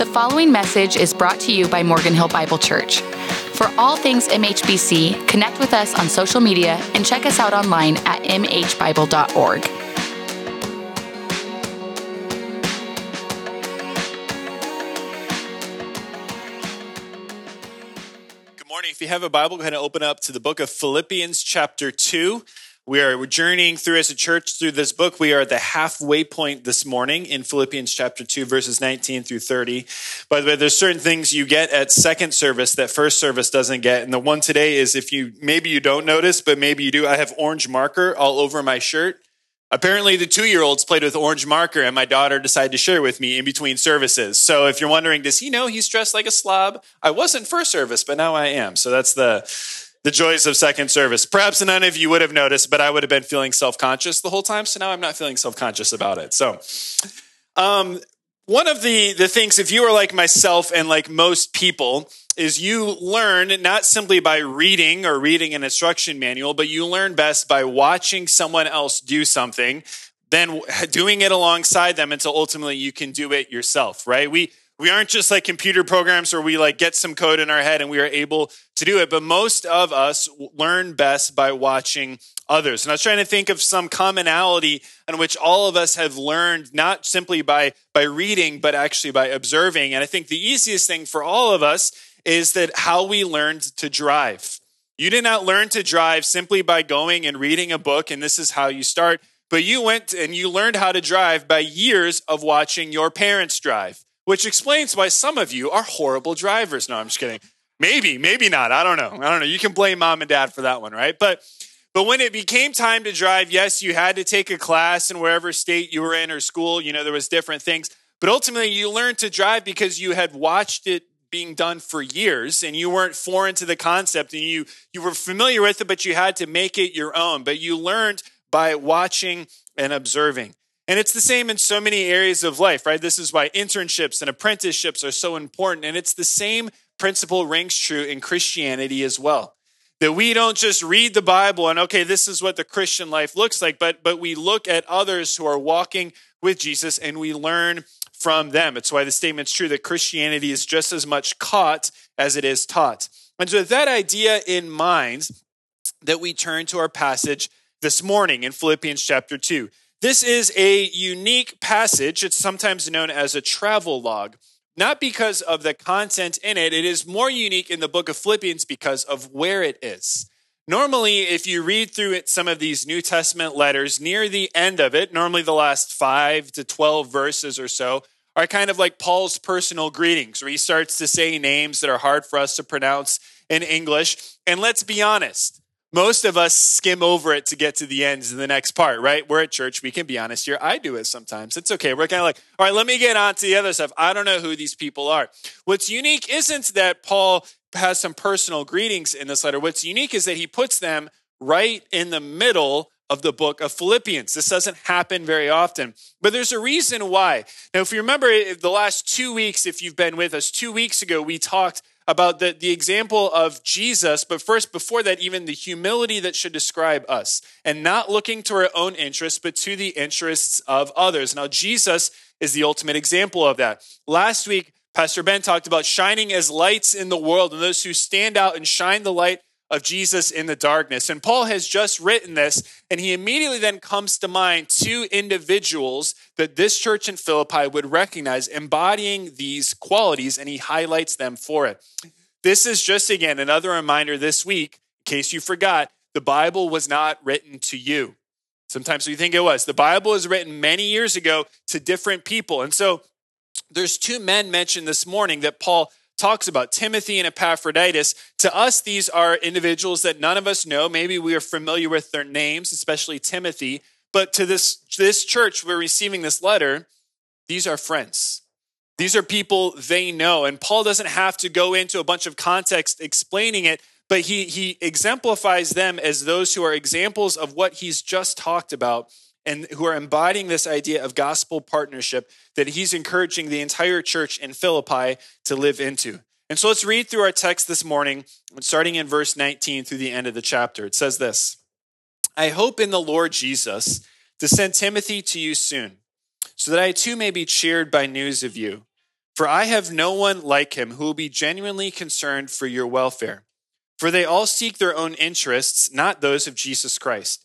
The following message is brought to you by Morgan Hill Bible Church. For all things MHBC, connect with us on social media and check us out online at mhbible.org. Good morning. If you have a Bible, go ahead and open up to the book of Philippians, chapter 2. We are journeying through as a church through this book. We are at the halfway point this morning in Philippians chapter 2, verses 19 through 30. By the way, there's certain things you get at second service that first service doesn't get. And the one today is if you, maybe you don't notice, but maybe you do, I have orange marker all over my shirt. Apparently, the two year olds played with orange marker, and my daughter decided to share with me in between services. So, if you're wondering, does he know he's dressed like a slob? I wasn't first service, but now I am. So, that's the the joys of second service. Perhaps none of you would have noticed, but I would have been feeling self conscious the whole time. So now I'm not feeling self conscious about it. So, um, one of the, the things, if you are like myself and like most people, is you learn not simply by reading or reading an instruction manual, but you learn best by watching someone else do something, then doing it alongside them until ultimately you can do it yourself, right? We, we aren't just like computer programs where we like get some code in our head and we are able to do it, but most of us learn best by watching others. And I was trying to think of some commonality in which all of us have learned not simply by, by reading, but actually by observing. And I think the easiest thing for all of us is that how we learned to drive. You did not learn to drive simply by going and reading a book, and this is how you start, but you went and you learned how to drive by years of watching your parents drive which explains why some of you are horrible drivers. No, I'm just kidding. Maybe, maybe not. I don't know. I don't know. You can blame mom and dad for that one, right? But but when it became time to drive, yes, you had to take a class in wherever state you were in or school, you know, there was different things. But ultimately you learned to drive because you had watched it being done for years and you weren't foreign to the concept and you you were familiar with it but you had to make it your own but you learned by watching and observing and it's the same in so many areas of life, right? This is why internships and apprenticeships are so important. And it's the same principle rings true in Christianity as well. That we don't just read the Bible and, okay, this is what the Christian life looks like, but, but we look at others who are walking with Jesus and we learn from them. It's why the statement's true that Christianity is just as much caught as it is taught. And so, with that idea in mind, that we turn to our passage this morning in Philippians chapter 2. This is a unique passage. It's sometimes known as a travel log, not because of the content in it. It is more unique in the book of Philippians because of where it is. Normally, if you read through it, some of these New Testament letters, near the end of it, normally the last five to 12 verses or so, are kind of like Paul's personal greetings, where he starts to say names that are hard for us to pronounce in English. And let's be honest, most of us skim over it to get to the ends of the next part, right? We're at church. We can be honest here. I do it sometimes. It's okay. We're kind of like, all right, let me get on to the other stuff. I don't know who these people are. What's unique isn't that Paul has some personal greetings in this letter. What's unique is that he puts them right in the middle of the book of Philippians. This doesn't happen very often, but there's a reason why. Now, if you remember eh, the last two weeks, if you've been with us, two weeks ago, we talked about the, the example of Jesus, but first, before that, even the humility that should describe us and not looking to our own interests, but to the interests of others. Now, Jesus is the ultimate example of that. Last week, Pastor Ben talked about shining as lights in the world and those who stand out and shine the light of Jesus in the darkness. And Paul has just written this, and he immediately then comes to mind two individuals that this church in Philippi would recognize embodying these qualities, and he highlights them for it. This is just again another reminder this week, in case you forgot, the Bible was not written to you. Sometimes we think it was. The Bible was written many years ago to different people. And so there's two men mentioned this morning that Paul talks about Timothy and Epaphroditus. To us, these are individuals that none of us know. Maybe we are familiar with their names, especially Timothy. But to this, this church, we're receiving this letter. These are friends. These are people they know. And Paul doesn't have to go into a bunch of context explaining it, but he, he exemplifies them as those who are examples of what he's just talked about and who are embodying this idea of gospel partnership that he's encouraging the entire church in Philippi to live into. And so let's read through our text this morning, starting in verse 19 through the end of the chapter. It says this I hope in the Lord Jesus to send Timothy to you soon, so that I too may be cheered by news of you. For I have no one like him who will be genuinely concerned for your welfare. For they all seek their own interests, not those of Jesus Christ.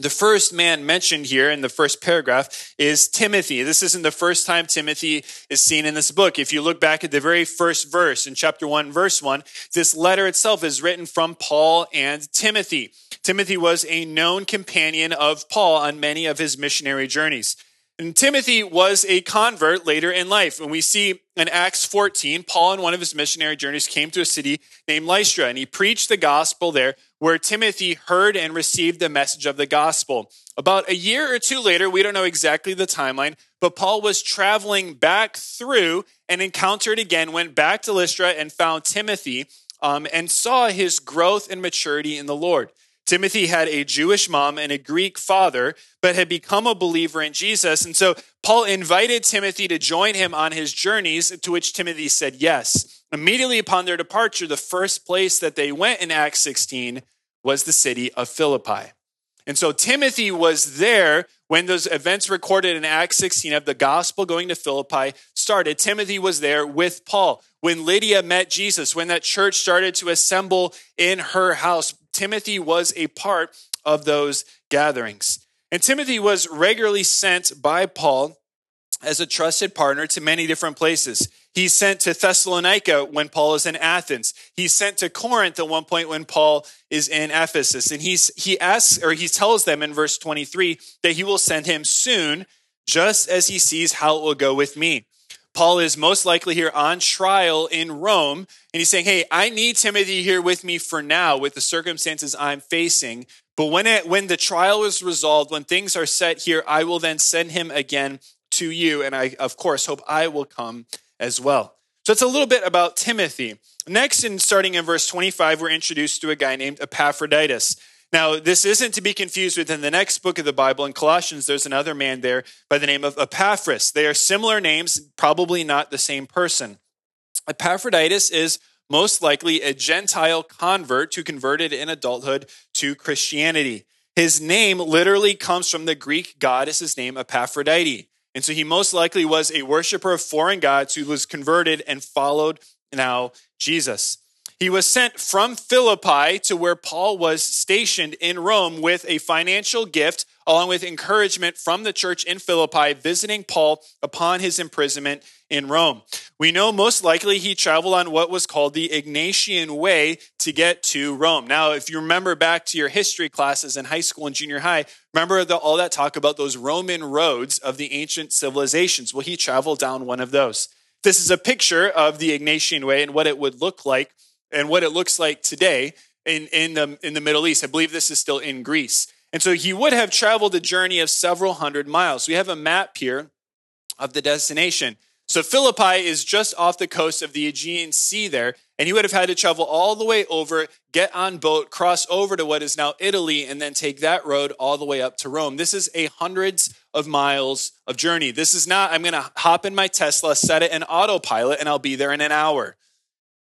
The first man mentioned here in the first paragraph is Timothy. This isn't the first time Timothy is seen in this book. If you look back at the very first verse in chapter 1, verse 1, this letter itself is written from Paul and Timothy. Timothy was a known companion of Paul on many of his missionary journeys. And Timothy was a convert later in life. And we see in Acts 14, Paul on one of his missionary journeys came to a city named Lystra and he preached the gospel there where Timothy heard and received the message of the gospel. About a year or two later, we don't know exactly the timeline, but Paul was traveling back through and encountered again, went back to Lystra and found Timothy um, and saw his growth and maturity in the Lord. Timothy had a Jewish mom and a Greek father, but had become a believer in Jesus. And so Paul invited Timothy to join him on his journeys, to which Timothy said yes. Immediately upon their departure, the first place that they went in Acts 16 was the city of Philippi. And so Timothy was there when those events recorded in Acts 16 of the gospel going to Philippi started. Timothy was there with Paul. When Lydia met Jesus, when that church started to assemble in her house, Timothy was a part of those gatherings. And Timothy was regularly sent by Paul as a trusted partner to many different places. He's sent to Thessalonica when Paul is in Athens. He's sent to Corinth at one point when Paul is in Ephesus. And he's, he asks, or he tells them in verse 23 that he will send him soon, just as he sees how it will go with me. Paul is most likely here on trial in Rome, and he's saying, Hey, I need Timothy here with me for now with the circumstances I'm facing. But when, it, when the trial is resolved, when things are set here, I will then send him again to you. And I, of course, hope I will come as well. So it's a little bit about Timothy. Next, in starting in verse 25, we're introduced to a guy named Epaphroditus. Now, this isn't to be confused with in the next book of the Bible. In Colossians, there's another man there by the name of Epaphras. They are similar names, probably not the same person. Epaphroditus is most likely a Gentile convert who converted in adulthood to Christianity. His name literally comes from the Greek goddess's name, Aphrodite. And so he most likely was a worshiper of foreign gods who was converted and followed now Jesus. He was sent from Philippi to where Paul was stationed in Rome with a financial gift, along with encouragement from the church in Philippi, visiting Paul upon his imprisonment in Rome. We know most likely he traveled on what was called the Egnatian Way to get to Rome. Now, if you remember back to your history classes in high school and junior high, remember the, all that talk about those Roman roads of the ancient civilizations. Well, he traveled down one of those. This is a picture of the Egnatian Way and what it would look like and what it looks like today in, in, the, in the Middle East. I believe this is still in Greece. And so he would have traveled a journey of several hundred miles. We have a map here of the destination. So Philippi is just off the coast of the Aegean Sea there, and he would have had to travel all the way over, get on boat, cross over to what is now Italy, and then take that road all the way up to Rome. This is a hundreds of miles of journey. This is not, I'm going to hop in my Tesla, set it in autopilot, and I'll be there in an hour.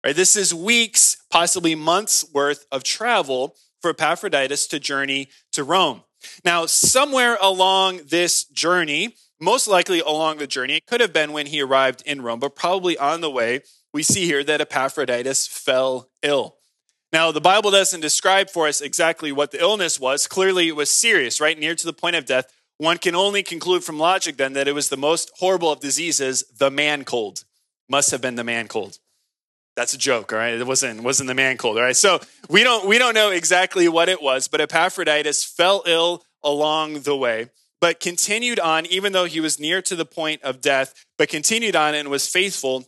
Right? This is weeks, possibly months worth of travel for Epaphroditus to journey to Rome. Now, somewhere along this journey, most likely along the journey, it could have been when he arrived in Rome, but probably on the way, we see here that Epaphroditus fell ill. Now, the Bible doesn't describe for us exactly what the illness was. Clearly, it was serious, right? Near to the point of death. One can only conclude from logic then that it was the most horrible of diseases, the man cold. Must have been the man cold. That's a joke, all right? It wasn't wasn't the man cold, all right? So we don't we don't know exactly what it was, but Epaphroditus fell ill along the way, but continued on, even though he was near to the point of death, but continued on and was faithful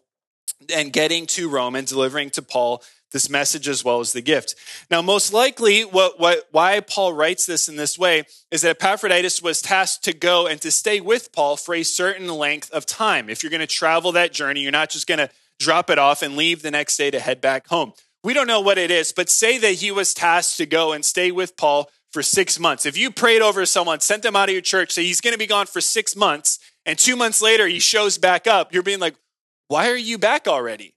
and getting to Rome and delivering to Paul this message as well as the gift. Now, most likely, what, what, why Paul writes this in this way is that Epaphroditus was tasked to go and to stay with Paul for a certain length of time. If you're going to travel that journey, you're not just going to drop it off and leave the next day to head back home. We don't know what it is, but say that he was tasked to go and stay with Paul for six months. If you prayed over someone, sent them out of your church, say he's going to be gone for six months, and two months later he shows back up, you're being like, why are you back already?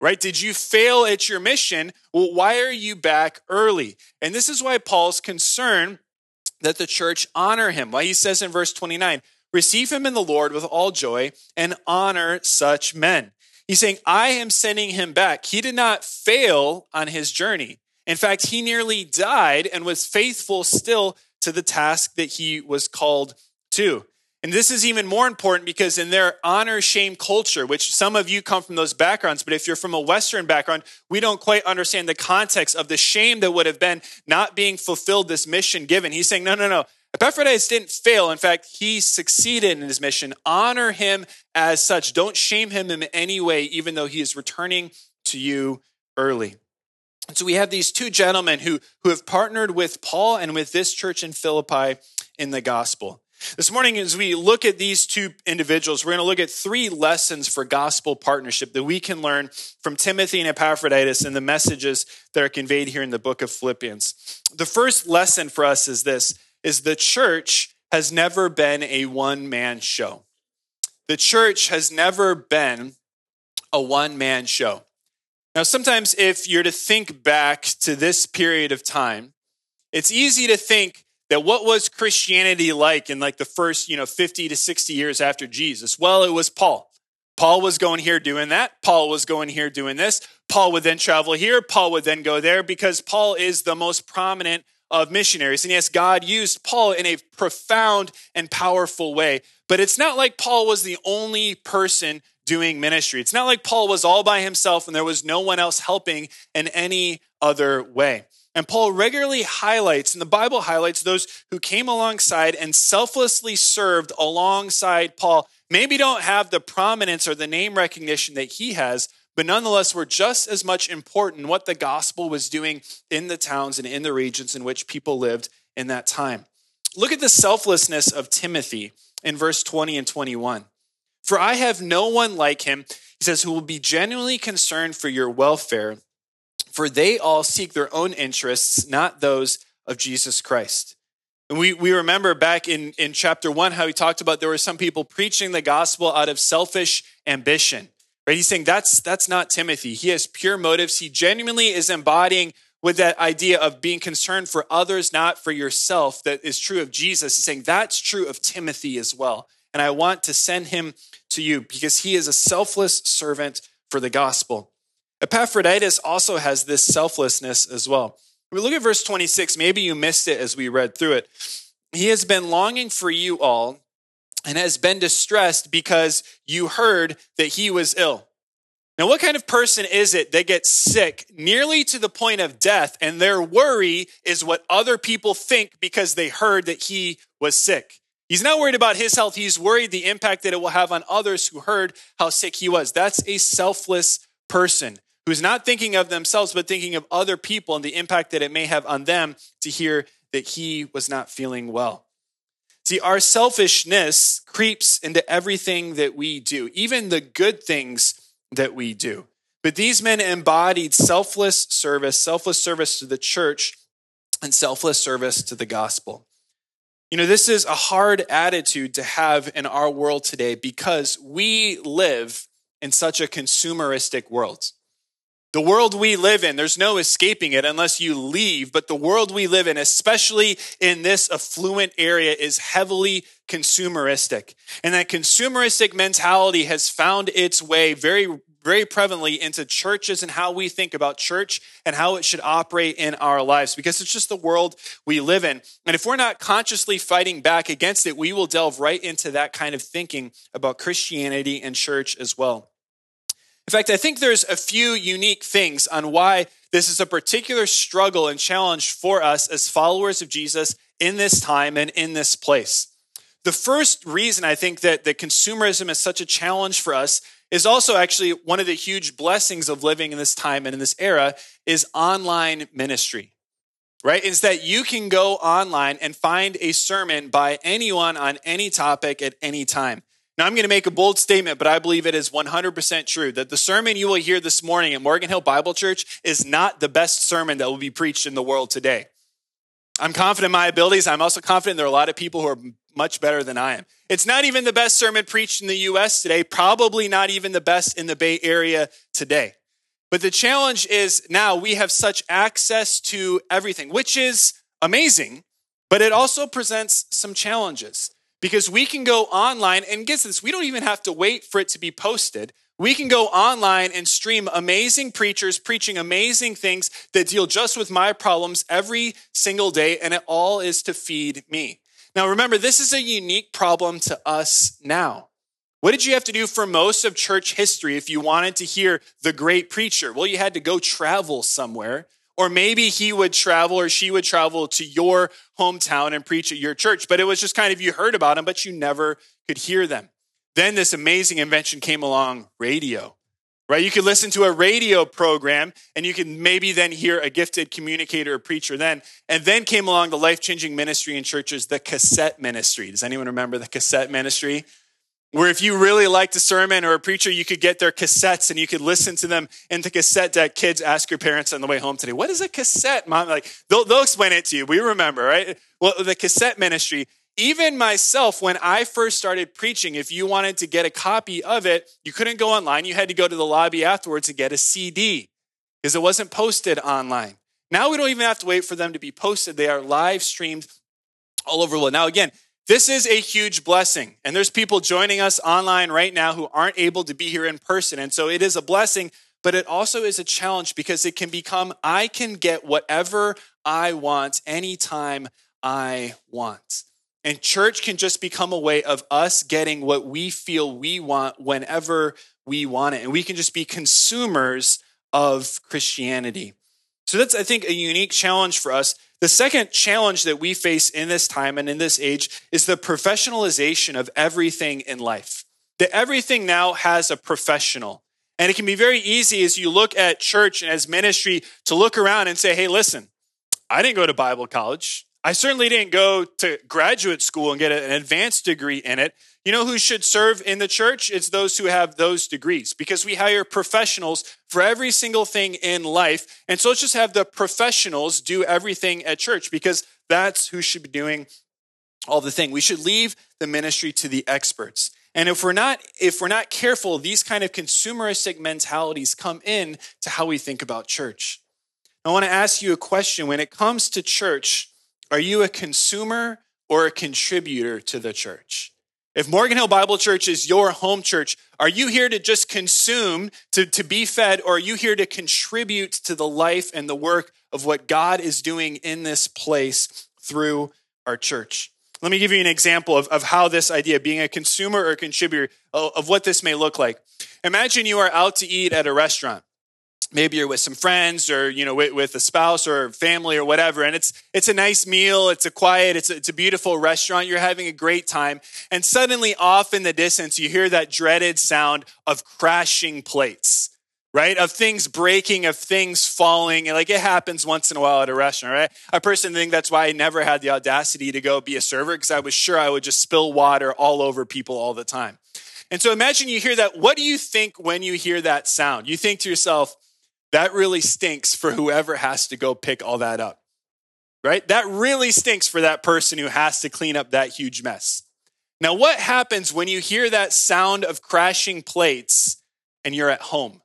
Right? Did you fail at your mission? Well, why are you back early? And this is why Paul's concerned that the church honor him. Why he says in verse 29, receive him in the Lord with all joy and honor such men. He's saying, I am sending him back. He did not fail on his journey. In fact, he nearly died and was faithful still to the task that he was called to. And this is even more important because in their honor shame culture, which some of you come from those backgrounds, but if you're from a Western background, we don't quite understand the context of the shame that would have been not being fulfilled this mission given. He's saying, no, no, no. Epaphroditus didn't fail. In fact, he succeeded in his mission. Honor him as such. Don't shame him in any way, even though he is returning to you early. And so we have these two gentlemen who, who have partnered with Paul and with this church in Philippi in the gospel. This morning, as we look at these two individuals, we're going to look at three lessons for gospel partnership that we can learn from Timothy and Epaphroditus and the messages that are conveyed here in the book of Philippians. The first lesson for us is this is the church has never been a one man show. The church has never been a one man show. Now, sometimes if you're to think back to this period of time, it's easy to think that what was Christianity like in like the first, you know, 50 to 60 years after Jesus? Well, it was Paul. Paul was going here doing that. Paul was going here doing this. Paul would then travel here. Paul would then go there because Paul is the most prominent of missionaries. And yes, God used Paul in a profound and powerful way. But it's not like Paul was the only person doing ministry. It's not like Paul was all by himself and there was no one else helping in any other way. And Paul regularly highlights, and the Bible highlights those who came alongside and selflessly served alongside Paul. Maybe don't have the prominence or the name recognition that he has, but nonetheless were just as much important what the gospel was doing in the towns and in the regions in which people lived in that time. Look at the selflessness of Timothy in verse 20 and 21. For I have no one like him, he says, who will be genuinely concerned for your welfare for they all seek their own interests, not those of Jesus Christ. And we, we remember back in, in chapter one how he talked about there were some people preaching the gospel out of selfish ambition. Right? He's saying that's that's not Timothy. He has pure motives. He genuinely is embodying with that idea of being concerned for others, not for yourself, that is true of Jesus. He's saying that's true of Timothy as well. And I want to send him to you because he is a selfless servant for the gospel. Epaphroditus also has this selflessness as well. We look at verse 26. Maybe you missed it as we read through it. He has been longing for you all and has been distressed because you heard that he was ill. Now, what kind of person is it that gets sick nearly to the point of death and their worry is what other people think because they heard that he was sick? He's not worried about his health. He's worried the impact that it will have on others who heard how sick he was. That's a selfless person who's not thinking of themselves, but thinking of other people and the impact that it may have on them to hear that he was not feeling well. See, our selfishness creeps into everything that we do, even the good things that we do. But these men embodied selfless service, selfless service to the church, and selfless service to the gospel. You know, this is a hard attitude to have in our world today because we live in such a consumeristic world. The world we live in, there's no escaping it unless you leave, but the world we live in, especially in this affluent area, is heavily consumeristic. And that consumeristic mentality has found its way very, very prevalently into churches and how we think about church and how it should operate in our lives because it's just the world we live in. And if we're not consciously fighting back against it, we will delve right into that kind of thinking about Christianity and church as well. In fact, I think there's a few unique things on why this is a particular struggle and challenge for us as followers of Jesus in this time and in this place. The first reason I think that, that consumerism is such a challenge for us is also actually one of the huge blessings of living in this time and in this era is online ministry right? Is that you can go online and find a sermon by anyone on any topic at any time. Now, I'm going to make a bold statement, but I believe it is 100% true that the sermon you will hear this morning at Morgan Hill Bible Church is not the best sermon that will be preached in the world today. I'm confident in my abilities. I'm also confident there are a lot of people who are much better than I am. It's not even the best sermon preached in the US today, probably not even the best in the Bay Area today. But the challenge is now we have such access to everything, which is amazing, but it also presents some challenges because we can go online and get this, we don't even have to wait for it to be posted. We can go online and stream amazing preachers preaching amazing things that deal just with my problems every single day, and it all is to feed me. Now, remember, this is a unique problem to us now. What did you have to do for most of church history if you wanted to hear the great preacher? Well, you had to go travel somewhere. Or maybe he would travel or she would travel to your hometown and preach at your church. But it was just kind of you heard about them, but you never could hear them. Then this amazing invention came along radio, right? You could listen to a radio program and you could maybe then hear a gifted communicator or preacher then. And then came along the life changing ministry in churches, the cassette ministry. Does anyone remember the cassette ministry? Where if you really liked a sermon or a preacher, you could get their cassettes and you could listen to them in the cassette deck. Kids, ask your parents on the way home today, what is a cassette, mom? Like, they'll, they'll explain it to you. We remember, right? Well, the cassette ministry, even myself, when I first started preaching, if you wanted to get a copy of it, you couldn't go online. You had to go to the lobby afterwards to get a CD because it wasn't posted online. Now we don't even have to wait for them to be posted. They are live streamed all over the world. Now, again, this is a huge blessing. And there's people joining us online right now who aren't able to be here in person. And so it is a blessing, but it also is a challenge because it can become I can get whatever I want anytime I want. And church can just become a way of us getting what we feel we want whenever we want it. And we can just be consumers of Christianity. So that's, I think, a unique challenge for us the second challenge that we face in this time and in this age is the professionalization of everything in life. That everything now has a professional. And it can be very easy as you look at church and as ministry to look around and say, hey, listen, I didn't go to Bible college. I certainly didn't go to graduate school and get an advanced degree in it. You know who should serve in the church? It's those who have those degrees because we hire professionals for every single thing in life. And so let's just have the professionals do everything at church because that's who should be doing all the thing. We should leave the ministry to the experts. And if we're not if we're not careful, these kind of consumeristic mentalities come in to how we think about church. I want to ask you a question when it comes to church, are you a consumer or a contributor to the church? If Morgan Hill Bible Church is your home church, are you here to just consume, to, to be fed, or are you here to contribute to the life and the work of what God is doing in this place through our church? Let me give you an example of, of how this idea, being a consumer or a contributor, of what this may look like. Imagine you are out to eat at a restaurant maybe you're with some friends or you know with, with, a spouse or family or whatever and it's it's a nice meal it's a quiet it's a, it's a beautiful restaurant you're having a great time and suddenly off in the distance you hear that dreaded sound of crashing plates right? Of things breaking of things falling and like it happens once in a while at a restaurant right? I personally think that's why i never had the audacity to go be a server because i was sure i would just spill water all over people all the time. And so imagine you hear that what do you think when you hear that sound? You think to yourself that really stinks for whoever has to go pick all that up, right? That really stinks for that person who has to clean up that huge mess. Now, what happens when you hear that sound of crashing plates and you're at home?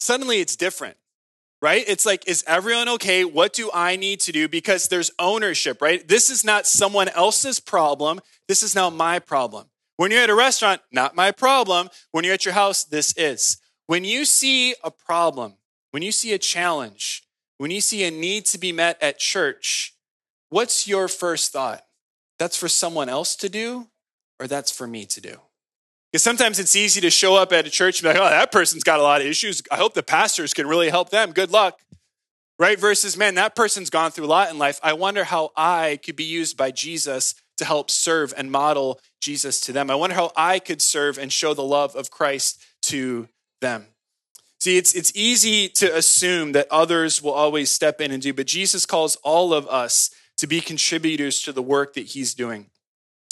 Suddenly it's different, right? It's like, is everyone okay? What do I need to do? Because there's ownership, right? This is not someone else's problem. This is now my problem. When you're at a restaurant, not my problem. When you're at your house, this is. When you see a problem, when you see a challenge, when you see a need to be met at church, what's your first thought? That's for someone else to do, or that's for me to do? Because sometimes it's easy to show up at a church and be like, oh, that person's got a lot of issues. I hope the pastors can really help them. Good luck. Right? Versus, man, that person's gone through a lot in life. I wonder how I could be used by Jesus to help serve and model Jesus to them. I wonder how I could serve and show the love of Christ to them. See, it's, it's easy to assume that others will always step in and do, but Jesus calls all of us to be contributors to the work that he's doing.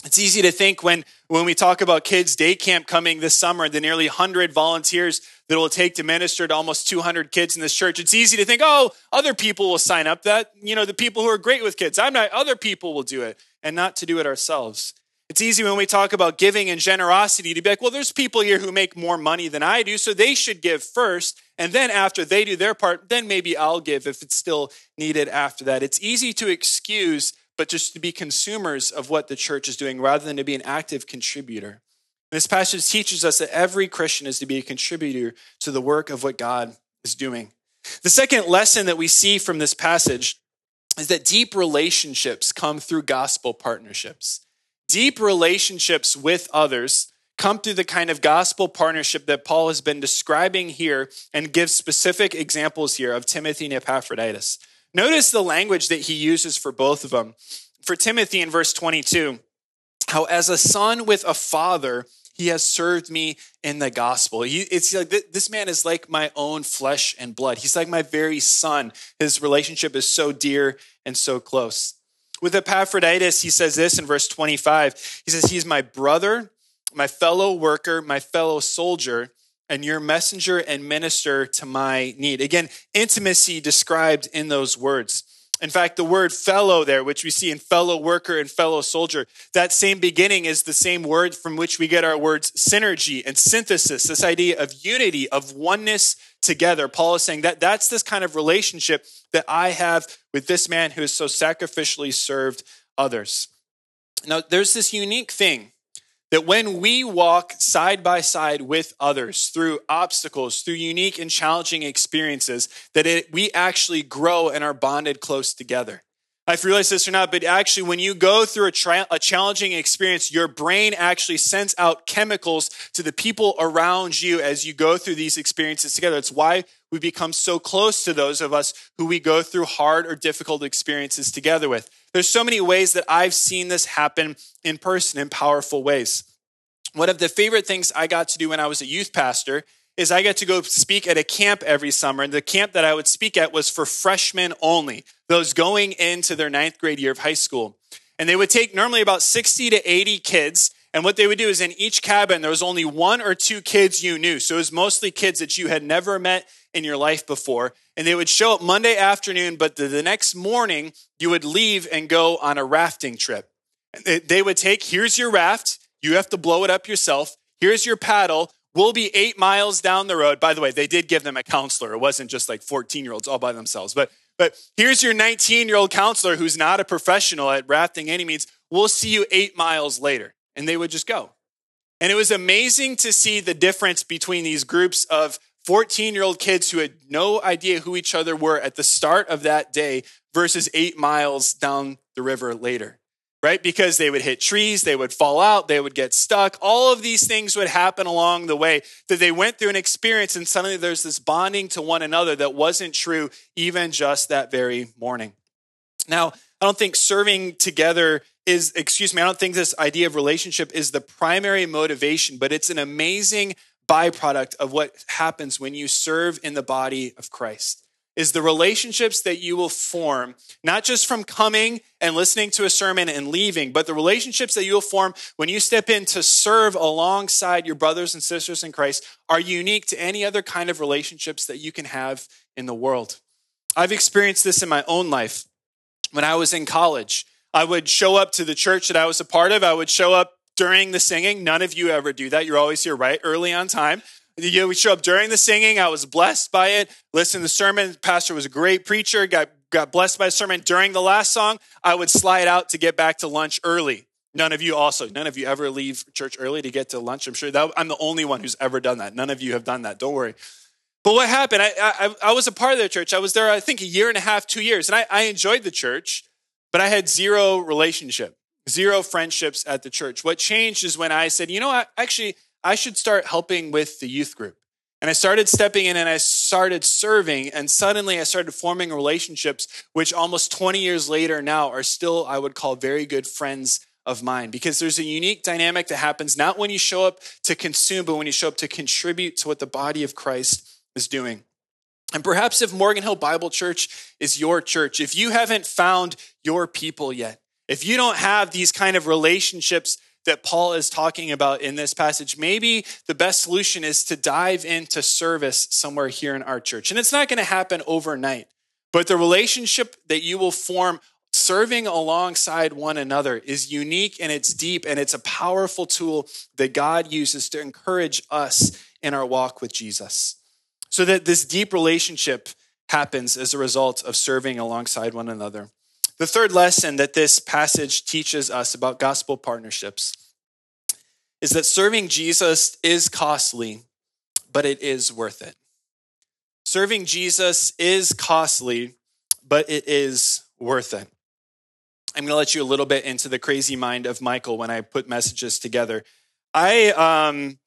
It's easy to think when, when we talk about kids' day camp coming this summer, the nearly 100 volunteers that it will take to minister to almost 200 kids in this church. It's easy to think, oh, other people will sign up. That, you know, the people who are great with kids, I'm not, other people will do it, and not to do it ourselves. It's easy when we talk about giving and generosity to be like, well, there's people here who make more money than I do, so they should give first. And then after they do their part, then maybe I'll give if it's still needed after that. It's easy to excuse but just to be consumers of what the church is doing rather than to be an active contributor. this passage teaches us that every Christian is to be a contributor to the work of what God is doing. The second lesson that we see from this passage is that deep relationships come through gospel partnerships. Deep relationships with others come through the kind of gospel partnership that Paul has been describing here and gives specific examples here of Timothy and Epaphroditus. Notice the language that he uses for both of them. For Timothy in verse 22, how as a son with a father, he has served me in the gospel. He, it's like this man is like my own flesh and blood. He's like my very son. His relationship is so dear and so close. With Epaphroditus, he says this in verse 25. He says, He's my brother, my fellow worker, my fellow soldier and your messenger and minister to my need. Again, intimacy described in those words. In fact, the word fellow there, which we see in fellow worker and fellow soldier, that same beginning is the same word from which we get our words synergy and synthesis, this idea of unity, of oneness together. Paul is saying that that's this kind of relationship that I have with this man who has so sacrificially served others. Now, there's this unique thing that when we walk side by side with others through obstacles, through unique and challenging experiences, that it, we actually grow and are bonded close together. I've realized this or not, but actually, when you go through a, a challenging experience, your brain actually sends out chemicals to the people around you as you go through these experiences together. It's why we become so close to those of us who we go through hard or difficult experiences together with. There's so many ways that I've seen this happen in person in powerful ways. One of the favorite things I got to do when I was a youth pastor is I got to go speak at a camp every summer. And the camp that I would speak at was for freshmen only, those going into their ninth grade year of high school. And they would take normally about 60 to 80 kids. And what they would do is in each cabin, there was only one or two kids you knew. So it was mostly kids that you had never met in your life before. And they would show up Monday afternoon, but the, the next morning, you would leave and go on a rafting trip. They would take, here's your raft. You have to blow it up yourself. Here's your paddle. We'll be eight miles down the road. By the way, they did give them a counselor. It wasn't just like 14 year olds all by themselves. But, but here's your 19 year old counselor who's not a professional at rafting any means. We'll see you eight miles later. And they would just go. And it was amazing to see the difference between these groups of 14 year old kids who had no idea who each other were at the start of that day versus eight miles down the river later, right? Because they would hit trees, they would fall out, they would get stuck. All of these things would happen along the way that they went through an experience, and suddenly there's this bonding to one another that wasn't true even just that very morning. Now, I don't think serving together is, excuse me, I don't think this idea of relationship is the primary motivation, but it's an amazing byproduct of what happens when you serve in the body of Christ is the relationships that you will form, not just from coming and listening to a sermon and leaving, but the relationships that you'll form when you step in to serve alongside your brothers and sisters in Christ are unique to any other kind of relationships that you can have in the world. I've experienced this in my own life. When I was in college, I would show up to the church that I was a part of. I would show up during the singing. None of you ever do that. You're always here right early on time. You know, we show up during the singing. I was blessed by it. Listen to the sermon. The pastor was a great preacher. Got got blessed by the sermon. During the last song, I would slide out to get back to lunch early. None of you also. None of you ever leave church early to get to lunch. I'm sure that I'm the only one who's ever done that. None of you have done that. Don't worry. But what happened? I, I, I was a part of the church. I was there, I think, a year and a half, two years, and I, I enjoyed the church, but I had zero relationship zero friendships at the church. What changed is when I said, you know what, actually, I should start helping with the youth group. And I started stepping in and I started serving. And suddenly I started forming relationships, which almost 20 years later now are still, I would call, very good friends of mine. Because there's a unique dynamic that happens not when you show up to consume, but when you show up to contribute to what the body of Christ is doing. And perhaps if Morgan Hill Bible Church is your church, if you haven't found your people yet, if you don't have these kind of relationships that Paul is talking about in this passage, maybe the best solution is to dive into service somewhere here in our church. And it's not going to happen overnight, but the relationship that you will form serving alongside one another is unique and it's deep and it's a powerful tool that God uses to encourage us in our walk with Jesus. So that this deep relationship happens as a result of serving alongside one another. The third lesson that this passage teaches us about gospel partnerships is that serving Jesus is costly, but it is worth it. Serving Jesus is costly, but it is worth it. I'm going to let you a little bit into the crazy mind of Michael when I put messages together. I um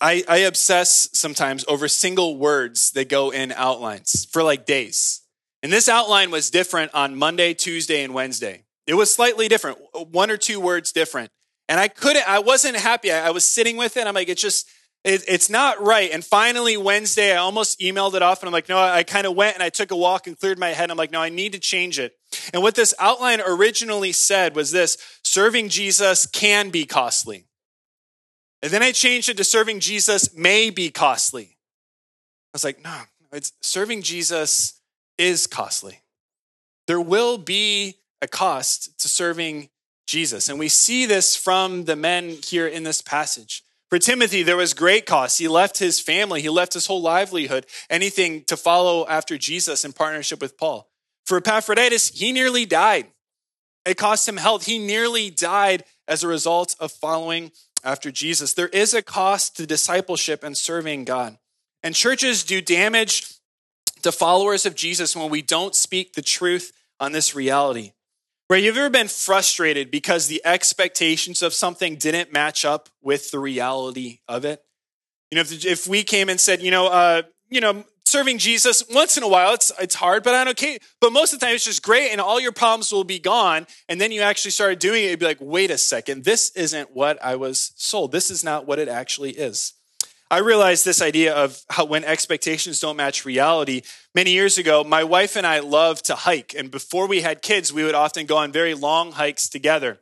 I, I obsess sometimes over single words that go in outlines for like days. And this outline was different on Monday, Tuesday, and Wednesday. It was slightly different, one or two words different. And I couldn't, I wasn't happy. I, I was sitting with it. I'm like, it's just, it, it's not right. And finally, Wednesday, I almost emailed it off and I'm like, no, I kind of went and I took a walk and cleared my head. I'm like, no, I need to change it. And what this outline originally said was this serving Jesus can be costly. And then I changed it to serving Jesus may be costly. I was like, no, it's serving Jesus is costly. There will be a cost to serving Jesus. And we see this from the men here in this passage. For Timothy, there was great cost. He left his family, he left his whole livelihood, anything to follow after Jesus in partnership with Paul. For Epaphroditus, he nearly died. It cost him health. He nearly died as a result of following after Jesus. There is a cost to discipleship and serving God. And churches do damage to followers of Jesus when we don't speak the truth on this reality. Right? You've ever been frustrated because the expectations of something didn't match up with the reality of it? You know, if, if we came and said, you know, uh, you know, serving Jesus once in a while, it's it's hard, but I'm okay. But most of the time, it's just great, and all your problems will be gone. And then you actually started doing it, you'd be like, wait a second, this isn't what I was sold. This is not what it actually is. I realized this idea of how when expectations don't match reality. Many years ago, my wife and I loved to hike. And before we had kids, we would often go on very long hikes together.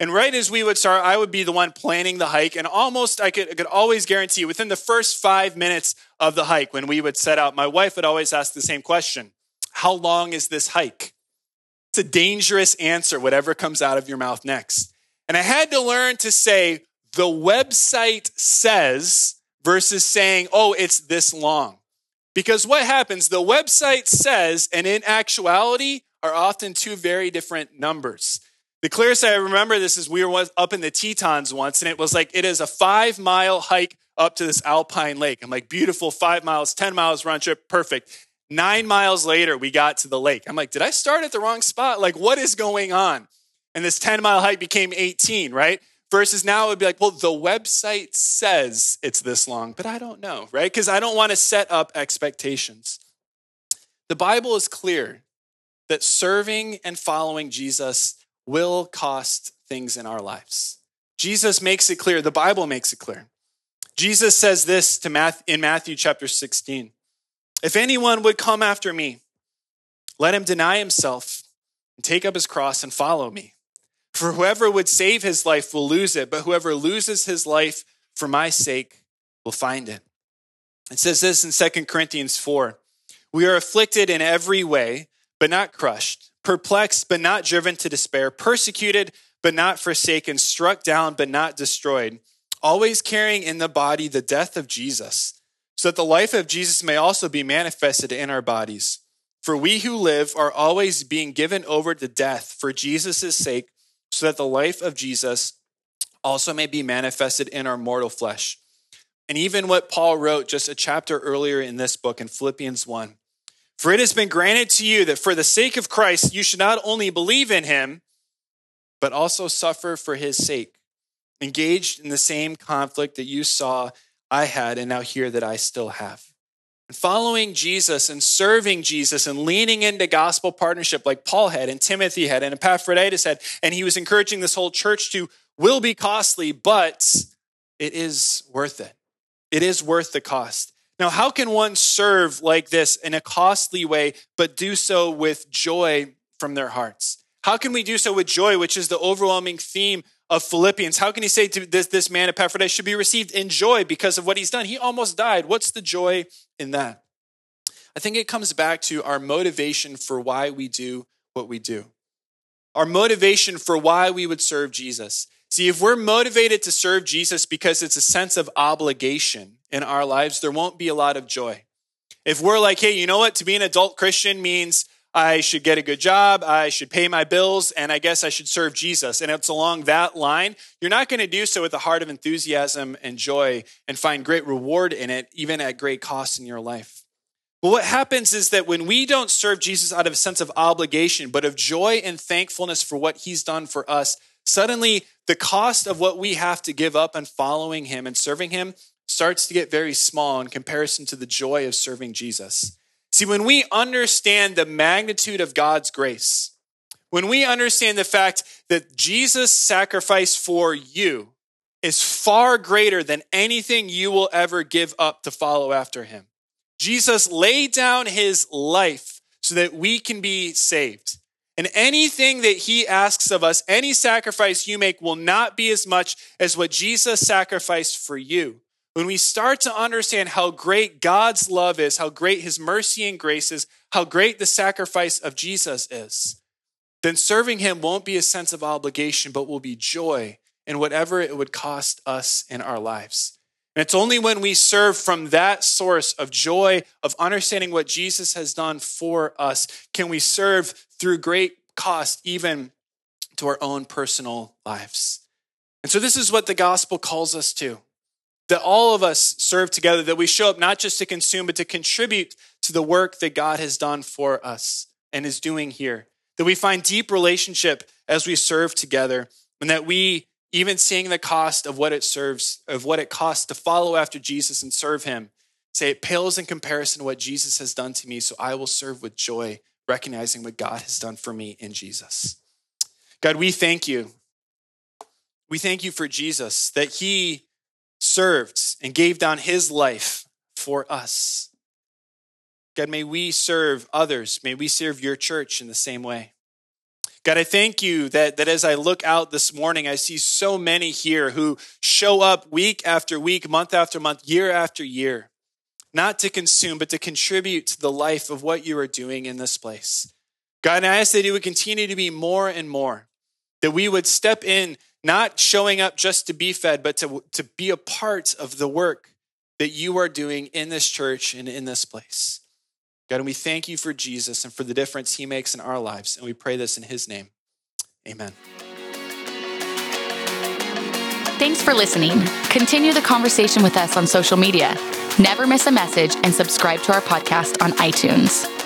And right as we would start, I would be the one planning the hike. And almost, I could, I could always guarantee within the first five minutes of the hike, when we would set out, my wife would always ask the same question How long is this hike? It's a dangerous answer, whatever comes out of your mouth next. And I had to learn to say, the website says, versus saying, oh, it's this long. Because what happens, the website says, and in actuality, are often two very different numbers. The clearest I remember this is we were up in the Tetons once, and it was like, it is a five mile hike up to this alpine lake. I'm like, beautiful, five miles, 10 miles run trip, perfect. Nine miles later, we got to the lake. I'm like, did I start at the wrong spot? Like, what is going on? And this 10 mile hike became 18, right? Versus now it would be like, well, the website says it's this long, but I don't know, right? Because I don't want to set up expectations. The Bible is clear that serving and following Jesus will cost things in our lives. Jesus makes it clear, the Bible makes it clear. Jesus says this to Matthew, in Matthew chapter 16 If anyone would come after me, let him deny himself and take up his cross and follow me. For whoever would save his life will lose it, but whoever loses his life for my sake will find it. It says this in 2 Corinthians 4 We are afflicted in every way, but not crushed, perplexed, but not driven to despair, persecuted, but not forsaken, struck down, but not destroyed, always carrying in the body the death of Jesus, so that the life of Jesus may also be manifested in our bodies. For we who live are always being given over to death for Jesus' sake so that the life of Jesus also may be manifested in our mortal flesh. And even what Paul wrote just a chapter earlier in this book in Philippians 1 For it has been granted to you that for the sake of Christ, you should not only believe in him, but also suffer for his sake, engaged in the same conflict that you saw I had and now hear that I still have. Following Jesus and serving Jesus and leaning into gospel partnership like Paul had and Timothy had and Epaphroditus had, and he was encouraging this whole church to will be costly, but it is worth it. It is worth the cost. Now, how can one serve like this in a costly way, but do so with joy from their hearts? How can we do so with joy, which is the overwhelming theme of Philippians? How can he say to this, this man, Epaphroditus, should be received in joy because of what he's done? He almost died. What's the joy in that? I think it comes back to our motivation for why we do what we do. Our motivation for why we would serve Jesus. See, if we're motivated to serve Jesus because it's a sense of obligation in our lives, there won't be a lot of joy. If we're like, hey, you know what? To be an adult Christian means I should get a good job, I should pay my bills, and I guess I should serve Jesus. And it's along that line, you're not going to do so with a heart of enthusiasm and joy and find great reward in it, even at great cost in your life. But what happens is that when we don't serve Jesus out of a sense of obligation, but of joy and thankfulness for what he's done for us, suddenly the cost of what we have to give up and following him and serving him starts to get very small in comparison to the joy of serving Jesus. See, when we understand the magnitude of God's grace, when we understand the fact that Jesus' sacrifice for you is far greater than anything you will ever give up to follow after him. Jesus laid down his life so that we can be saved. And anything that he asks of us, any sacrifice you make will not be as much as what Jesus sacrificed for you. When we start to understand how great God's love is, how great his mercy and grace is, how great the sacrifice of Jesus is, then serving him won't be a sense of obligation, but will be joy in whatever it would cost us in our lives. And it's only when we serve from that source of joy, of understanding what Jesus has done for us, can we serve through great cost, even to our own personal lives. And so, this is what the gospel calls us to that all of us serve together, that we show up not just to consume, but to contribute to the work that God has done for us and is doing here. That we find deep relationship as we serve together, and that we, even seeing the cost of what it serves, of what it costs to follow after Jesus and serve him, say it pales in comparison to what Jesus has done to me, so I will serve with joy recognizing what God has done for me in Jesus. God, we thank you. We thank you for Jesus, that he served and gave down his life for us. God, may we serve others. May we serve your church in the same way. God, I thank you that, that as I look out this morning, I see so many here who show up week after week, month after month, year after year not to consume, but to contribute to the life of what you are doing in this place. God, I ask that you would continue to be more and more, that we would step in, not showing up just to be fed, but to, to be a part of the work that you are doing in this church and in this place. God, and we thank you for Jesus and for the difference he makes in our lives. And we pray this in his name. Amen. Thanks for listening. Continue the conversation with us on social media. Never miss a message and subscribe to our podcast on iTunes.